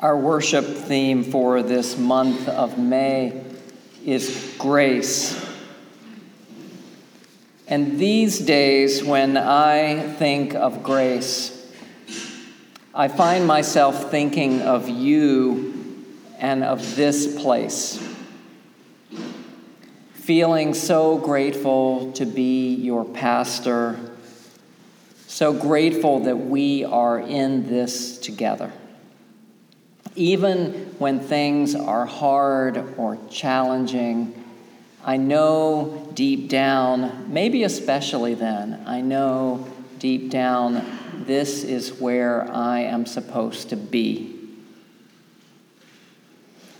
Our worship theme for this month of May is grace. And these days, when I think of grace, I find myself thinking of you and of this place. Feeling so grateful to be your pastor, so grateful that we are in this together. Even when things are hard or challenging, I know deep down, maybe especially then, I know deep down this is where I am supposed to be.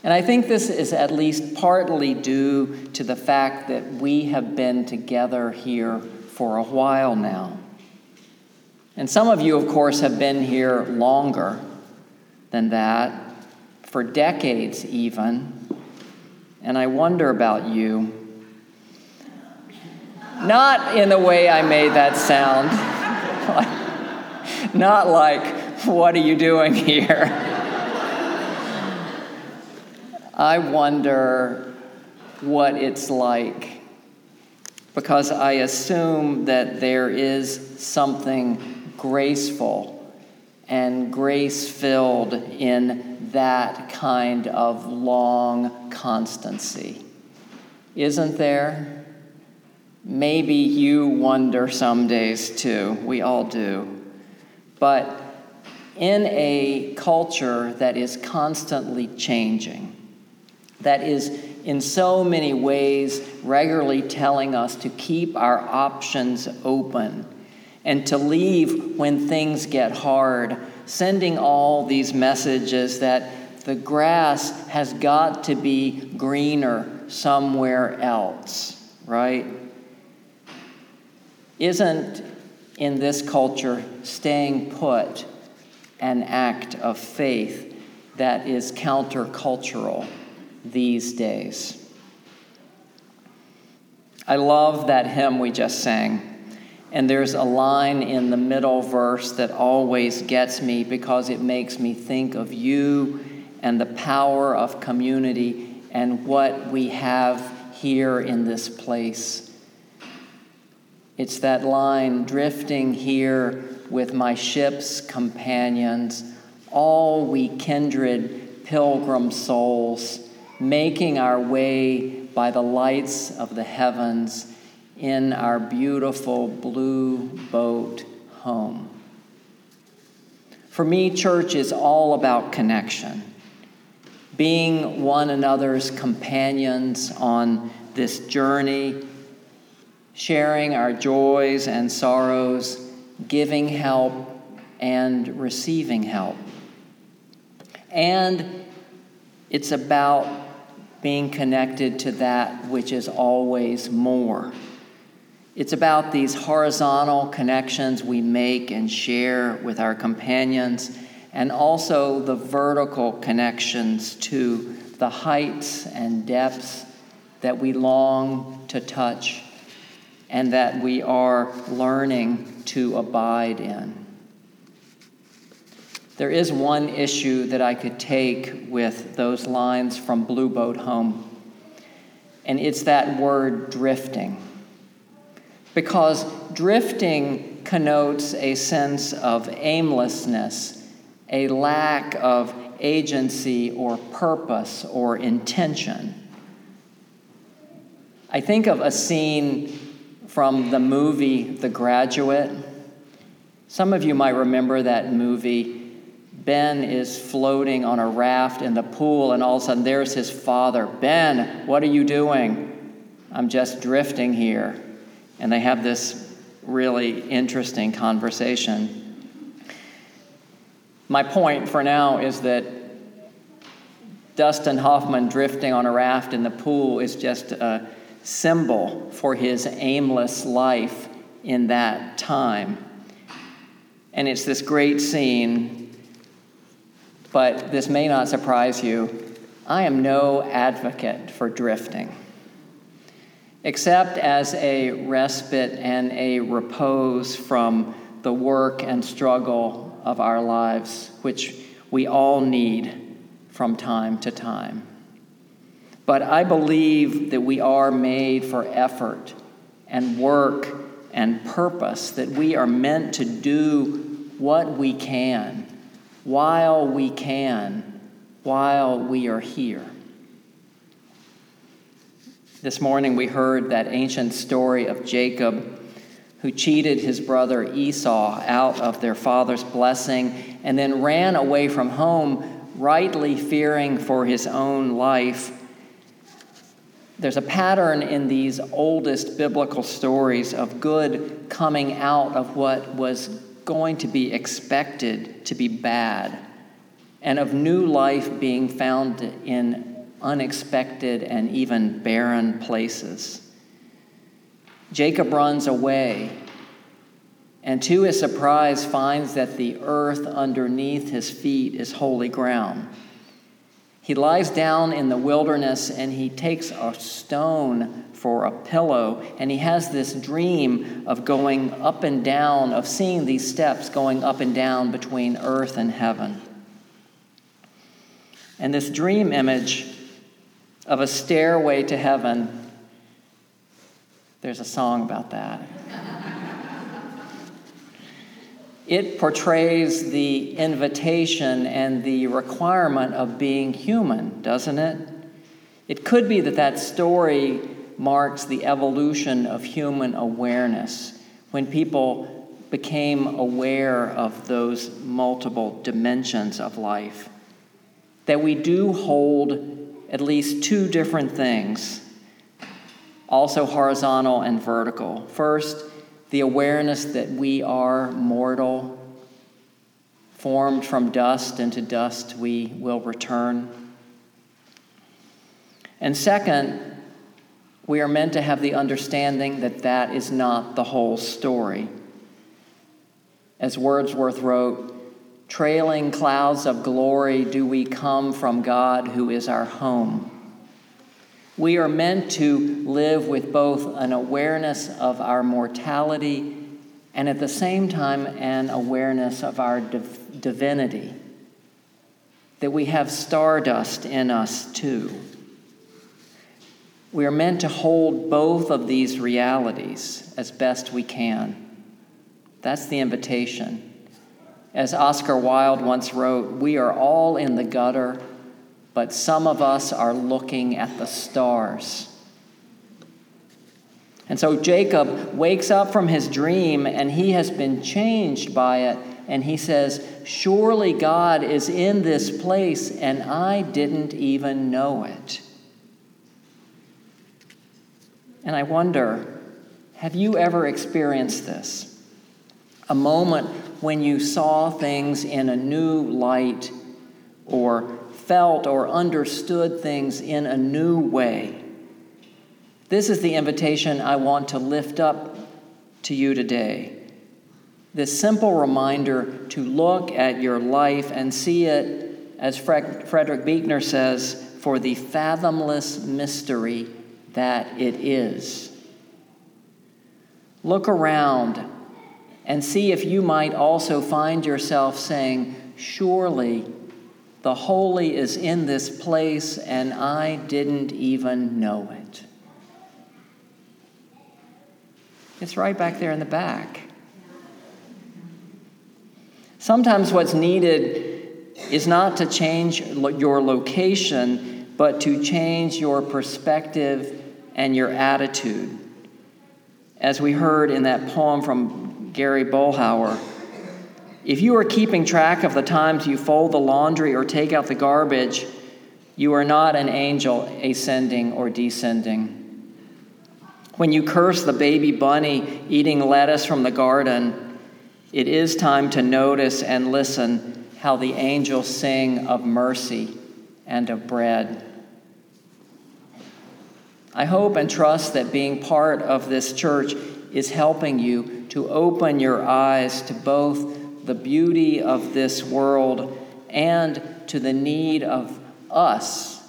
And I think this is at least partly due to the fact that we have been together here for a while now. And some of you, of course, have been here longer than that, for decades even. And I wonder about you. Not in the way I made that sound. Not like, what are you doing here? I wonder what it's like because I assume that there is something graceful and grace filled in that kind of long constancy. Isn't there? Maybe you wonder some days too. We all do. But in a culture that is constantly changing, that is in so many ways regularly telling us to keep our options open and to leave when things get hard, sending all these messages that the grass has got to be greener somewhere else, right? Isn't in this culture staying put an act of faith that is countercultural these days? I love that hymn we just sang. And there's a line in the middle verse that always gets me because it makes me think of you and the power of community and what we have here in this place. It's that line drifting here with my ship's companions, all we kindred pilgrim souls, making our way by the lights of the heavens in our beautiful blue boat home. For me, church is all about connection, being one another's companions on this journey, sharing our joys and sorrows, giving help and receiving help. And it's about being connected to that which is always more it's about these horizontal connections we make and share with our companions, and also the vertical connections to the heights and depths that we long to touch and that we are learning to abide in. There is one issue that I could take with those lines from Blue Boat Home, and it's that word drifting because drifting connotes a sense of aimlessness, a lack of agency or purpose or intention. I think of a scene from the movie The Graduate. Some of you might remember that movie. Ben is floating on a raft in the pool, and all of a sudden there's his father. Ben, what are you doing? I'm just drifting here and they have this really interesting conversation. My point for now is that Dustin Hoffman drifting on a raft in the pool is just a symbol for his aimless life in that time. And it's this great scene, but this may not surprise you. I am no advocate for drifting except as a respite and a repose from the work and struggle of our lives, which we all need from time to time. But I believe that we are made for effort and work and purpose, that we are meant to do what we can while we can, while we are here. This morning we heard that ancient story of Jacob who cheated his brother Esau out of their father's blessing and then ran away from home, rightly fearing for his own life. There's a pattern in these oldest biblical stories of good coming out of what was going to be expected to be bad, and of new life being found in unexpected and even barren places. Jacob runs away and to his surprise finds that the earth underneath his feet is holy ground. He lies down in the wilderness and he takes a stone for a pillow, and he has this dream of going up and down, of seeing these steps going up and down between earth and heaven. And this dream image of a stairway to heaven there's a song about that. it portrays the invitation and the requirement of being human, doesn't it? It could be that that story marks the evolution of human awareness when people became aware of those multiple dimensions of life. That we do hold at least two different things also horizontal and vertical. First, the awareness that we are mortal, formed from dust, and to dust we will return. And second, we are meant to have the understanding that that is not the whole story. As Wordsworth wrote, trailing clouds of glory do we come from God who is our home. We are meant to live with both an awareness of our mortality and at the same time an awareness of our div- divinity. That we have stardust in us too. We are meant to hold both of these realities as best we can. That's the invitation. As Oscar Wilde once wrote, we are all in the gutter but some of us are looking at the stars. And so Jacob wakes up from his dream and he has been changed by it. And he says, Surely God is in this place and I didn't even know it. And I wonder, have you ever experienced this? A moment when you saw things in a new light or felt or understood things in a new way. This is the invitation I want to lift up to you today. This simple reminder to look at your life and see it, as Frederick Buechner says, for the fathomless mystery that it is. Look around and see if you might also find yourself saying, Surely the holy is in this place, and I didn't even know it. It's right back there in the back. Sometimes what's needed is not to change your location, but to change your perspective and your attitude. As we heard in that poem from Gary Boelhower, if you are keeping track of the times you fold the laundry or take out the garbage, you are not an angel ascending or descending. When you curse the baby bunny eating lettuce from the garden, it is time to notice and listen how the angels sing of mercy and of bread. I hope and trust that being part of this church is helping you to open your eyes to both the beauty of this world and to the need of us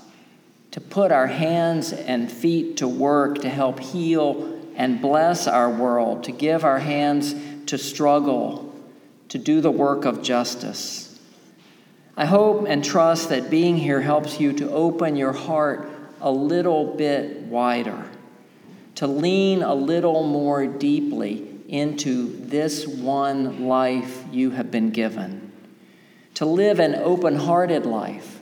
to put our hands and feet to work to help heal and bless our world, to give our hands to struggle, to do the work of justice. I hope and trust that being here helps you to open your heart a little bit wider, to lean a little more deeply into this one life you have been given, to live an open hearted life,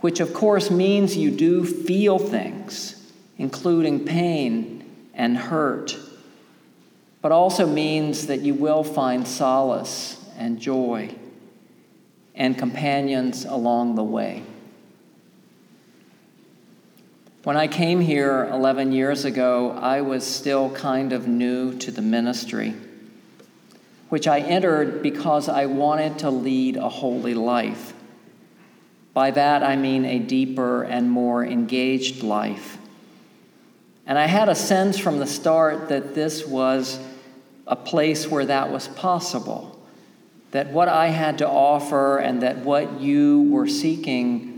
which of course means you do feel things, including pain and hurt, but also means that you will find solace and joy and companions along the way. When I came here 11 years ago, I was still kind of new to the ministry, which I entered because I wanted to lead a holy life. By that, I mean a deeper and more engaged life. And I had a sense from the start that this was a place where that was possible that what I had to offer and that what you were seeking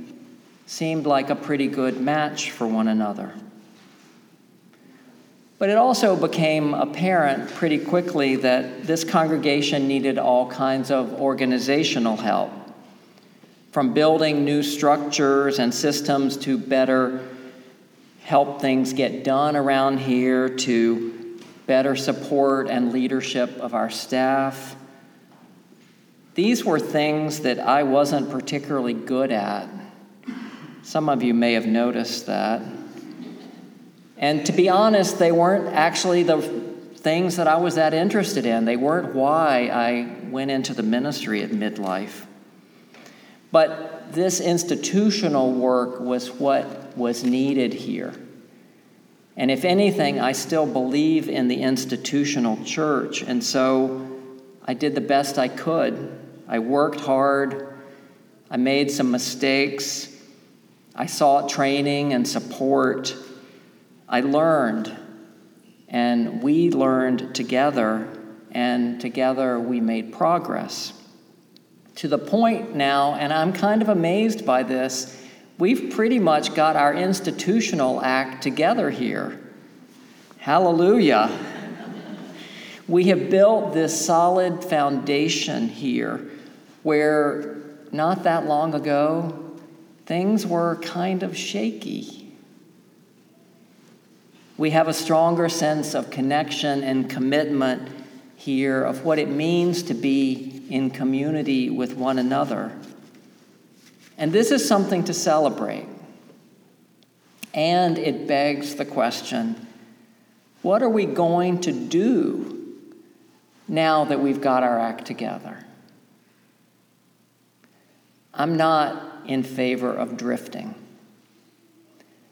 seemed like a pretty good match for one another. But it also became apparent pretty quickly that this congregation needed all kinds of organizational help, from building new structures and systems to better help things get done around here, to better support and leadership of our staff these were things that I wasn't particularly good at. Some of you may have noticed that. And to be honest, they weren't actually the things that I was that interested in. They weren't why I went into the ministry at midlife. But this institutional work was what was needed here. And if anything, I still believe in the institutional church. And so I did the best I could I worked hard. I made some mistakes. I sought training and support. I learned, and we learned together, and together we made progress. To the point now, and I'm kind of amazed by this, we've pretty much got our institutional act together here. Hallelujah. we have built this solid foundation here where not that long ago, things were kind of shaky. We have a stronger sense of connection and commitment here of what it means to be in community with one another. And this is something to celebrate. And it begs the question what are we going to do now that we've got our act together? I'm not in favor of drifting.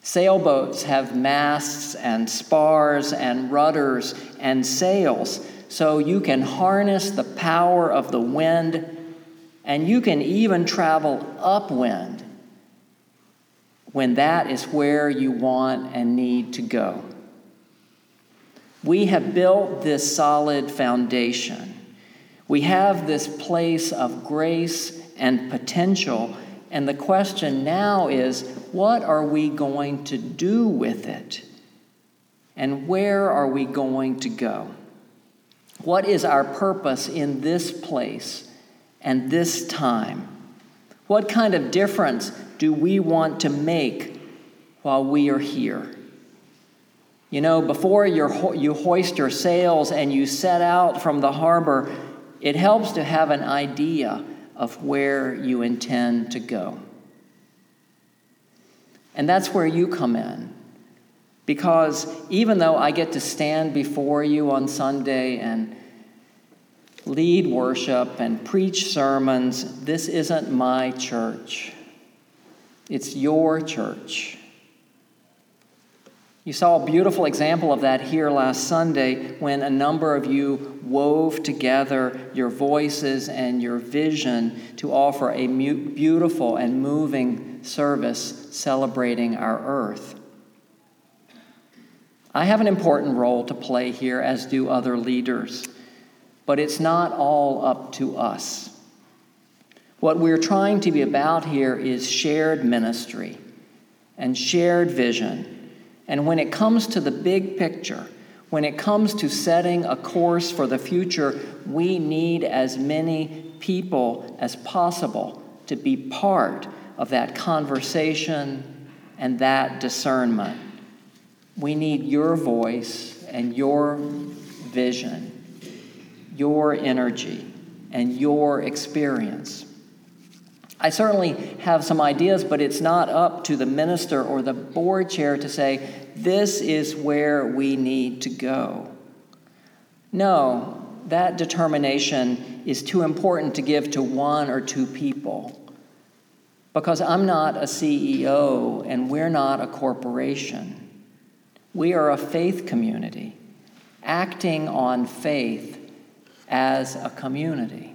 Sailboats have masts and spars and rudders and sails, so you can harness the power of the wind and you can even travel upwind when that is where you want and need to go. We have built this solid foundation. We have this place of grace and potential. And the question now is what are we going to do with it? And where are we going to go? What is our purpose in this place and this time? What kind of difference do we want to make while we are here? You know, before you hoist your sails and you set out from the harbor, it helps to have an idea of where you intend to go. And that's where you come in. Because even though I get to stand before you on Sunday and lead worship and preach sermons, this isn't my church. It's your church. You saw a beautiful example of that here last Sunday when a number of you wove together your voices and your vision to offer a beautiful and moving service celebrating our earth. I have an important role to play here, as do other leaders, but it's not all up to us. What we're trying to be about here is shared ministry and shared vision and when it comes to the big picture, when it comes to setting a course for the future, we need as many people as possible to be part of that conversation and that discernment. We need your voice and your vision, your energy, and your experience. I certainly have some ideas, but it's not up to the minister or the board chair to say, this is where we need to go. No, that determination is too important to give to one or two people. Because I'm not a CEO and we're not a corporation. We are a faith community, acting on faith as a community.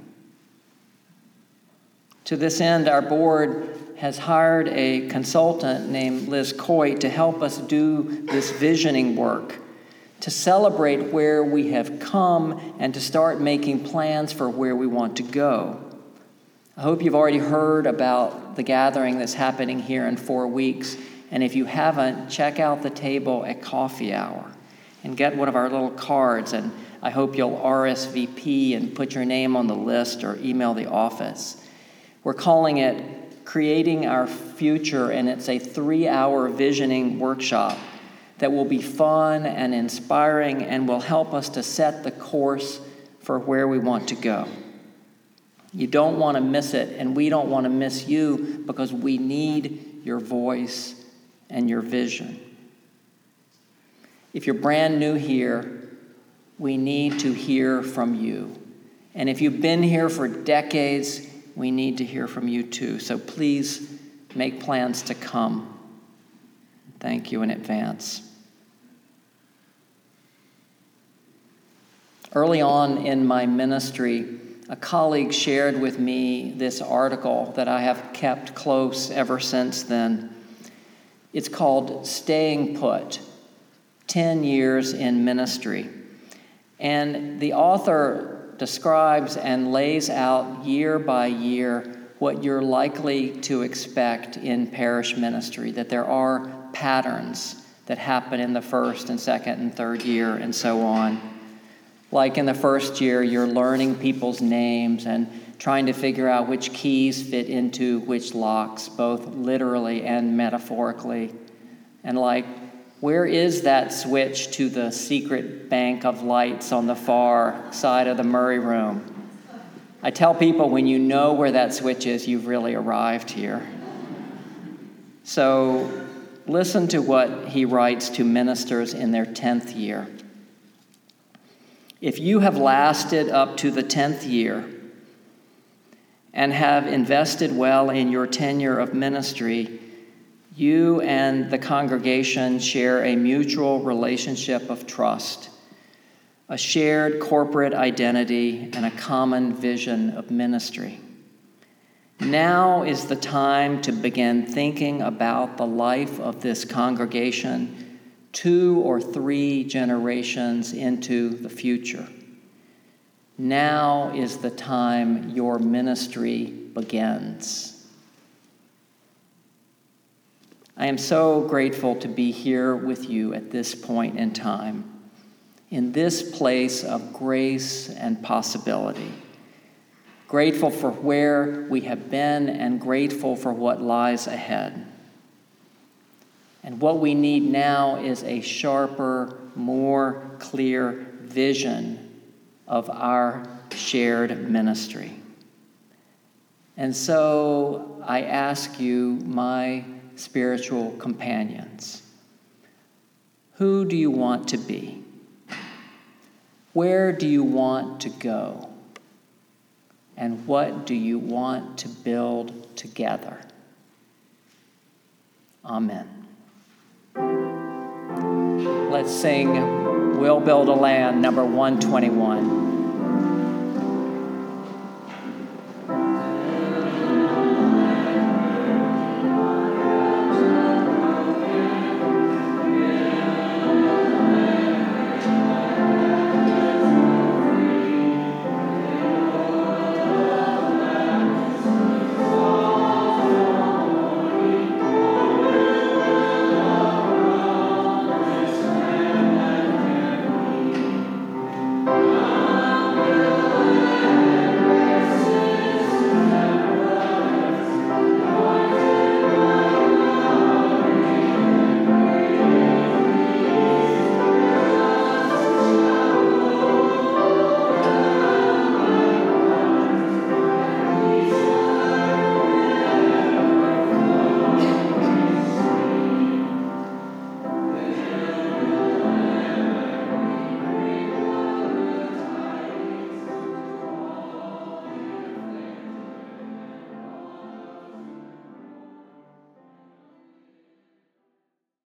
To this end, our board has hired a consultant named Liz Coy to help us do this visioning work, to celebrate where we have come, and to start making plans for where we want to go. I hope you've already heard about the gathering that's happening here in four weeks. And if you haven't, check out the table at coffee hour and get one of our little cards. And I hope you'll RSVP and put your name on the list or email the office. We're calling it Creating Our Future, and it's a three hour visioning workshop that will be fun and inspiring and will help us to set the course for where we want to go. You don't want to miss it, and we don't want to miss you because we need your voice and your vision. If you're brand new here, we need to hear from you. And if you've been here for decades, we need to hear from you too. So please make plans to come. Thank you in advance. Early on in my ministry, a colleague shared with me this article that I have kept close ever since then. It's called Staying Put 10 Years in Ministry. And the author describes and lays out year by year what you're likely to expect in parish ministry, that there are patterns that happen in the first and second and third year and so on. Like in the first year, you're learning people's names and trying to figure out which keys fit into which locks, both literally and metaphorically. And like where is that switch to the secret bank of lights on the far side of the Murray room? I tell people when you know where that switch is, you've really arrived here. So listen to what he writes to ministers in their 10th year. If you have lasted up to the 10th year and have invested well in your tenure of ministry, you and the congregation share a mutual relationship of trust, a shared corporate identity, and a common vision of ministry. Now is the time to begin thinking about the life of this congregation two or three generations into the future. Now is the time your ministry begins. I am so grateful to be here with you at this point in time, in this place of grace and possibility. Grateful for where we have been and grateful for what lies ahead. And what we need now is a sharper, more clear vision of our shared ministry. And so I ask you, my spiritual companions. Who do you want to be? Where do you want to go? And what do you want to build together? Amen. Let's sing We'll Build a Land, number 121.